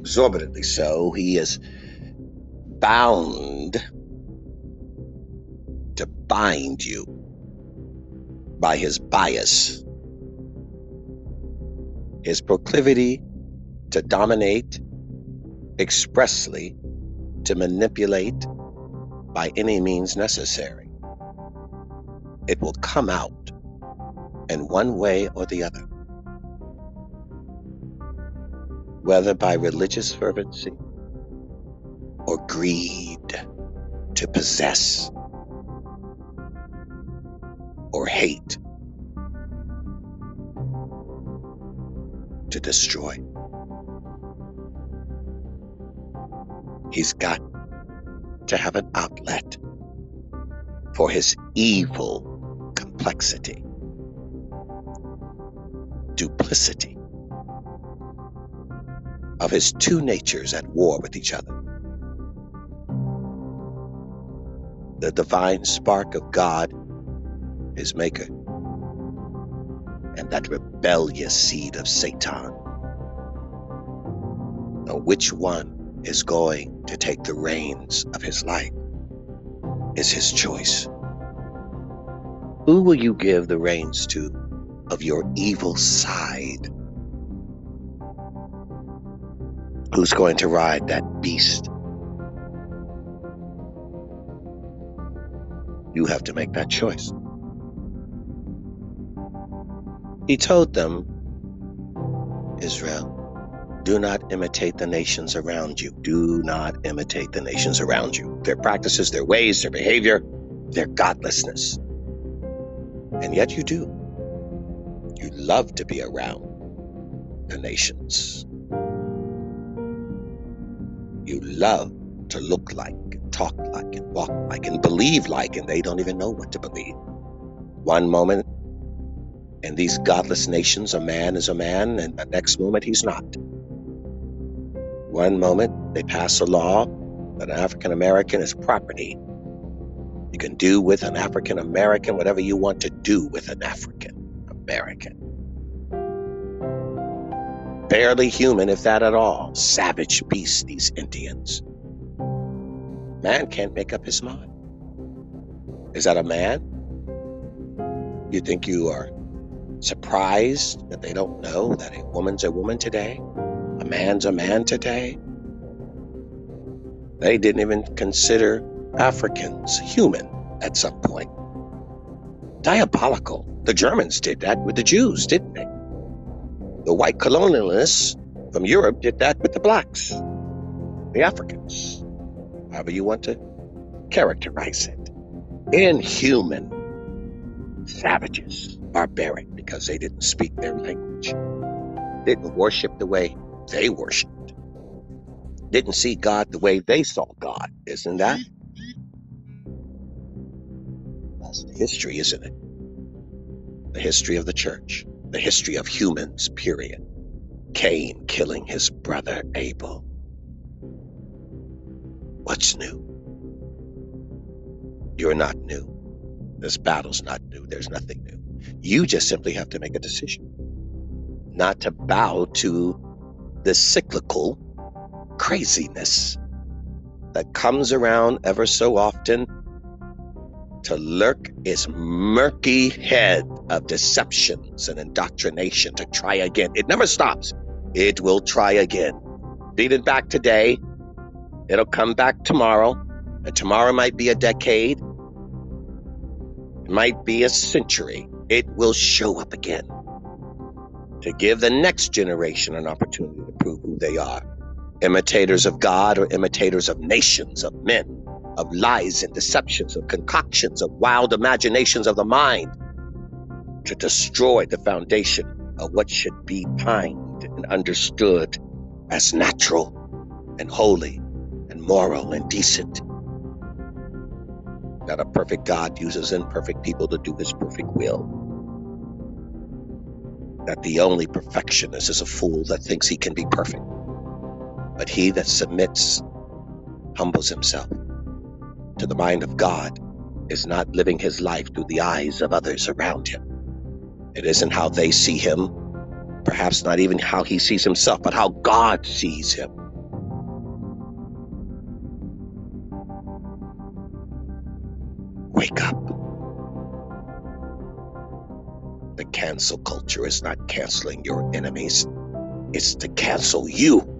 exorbitantly so. He is bound to bind you by his bias, his proclivity to dominate expressly, to manipulate by any means necessary. It will come out in one way or the other. Whether by religious fervency or greed to possess or hate to destroy. He's got to have an outlet for his evil complexity, duplicity of his two natures at war with each other. The divine spark of God, his maker, and that rebellious seed of Satan. Now, which one is going to take the reins of his life is his choice. Who will you give the reins to of your evil side? Who's going to ride that beast? You have to make that choice. He told them, Israel, do not imitate the nations around you. Do not imitate the nations around you. Their practices, their ways, their behavior, their godlessness. And yet you do. You love to be around the nations. You love to look like, and talk like, and walk like, and believe like, and they don't even know what to believe. One moment in these godless nations, a man is a man, and the next moment he's not. One moment they pass a law that an African American is property. You can do with an African American whatever you want to do with an African American. Barely human, if that at all. Savage beasts, these Indians. Man can't make up his mind. Is that a man? You think you are surprised that they don't know that a woman's a woman today? A man's a man today. They didn't even consider Africans human at some point. Diabolical. The Germans did that with the Jews, didn't they? The white colonialists from Europe did that with the blacks, the Africans, however you want to characterize it. Inhuman, savages, barbaric, because they didn't speak their language, didn't worship the way they worshiped, didn't see God the way they saw God. Isn't that? That's the history, isn't it? The history of the church, the history of humans, period. Cain killing his brother Abel. What's new? You're not new. This battle's not new. There's nothing new. You just simply have to make a decision not to bow to the cyclical craziness that comes around ever so often to lurk its murky head of deceptions and indoctrination to try again. It never stops. It will try again. Beat it back today. It'll come back tomorrow. And tomorrow might be a decade. It might be a century. It will show up again to give the next generation an opportunity to prove who they are. Imitators of God or imitators of nations, of men, of lies and deceptions, of concoctions, of wild imaginations of the mind, to destroy the foundation of what should be pined and understood as natural and holy and moral and decent. That a perfect God uses imperfect people to do his perfect will that the only perfectionist is a fool that thinks he can be perfect. But he that submits, humbles himself to the mind of God, is not living his life through the eyes of others around him. It isn't how they see him, perhaps not even how he sees himself, but how God sees him. Wake up. The cancel culture is not canceling your enemies, it's to cancel you.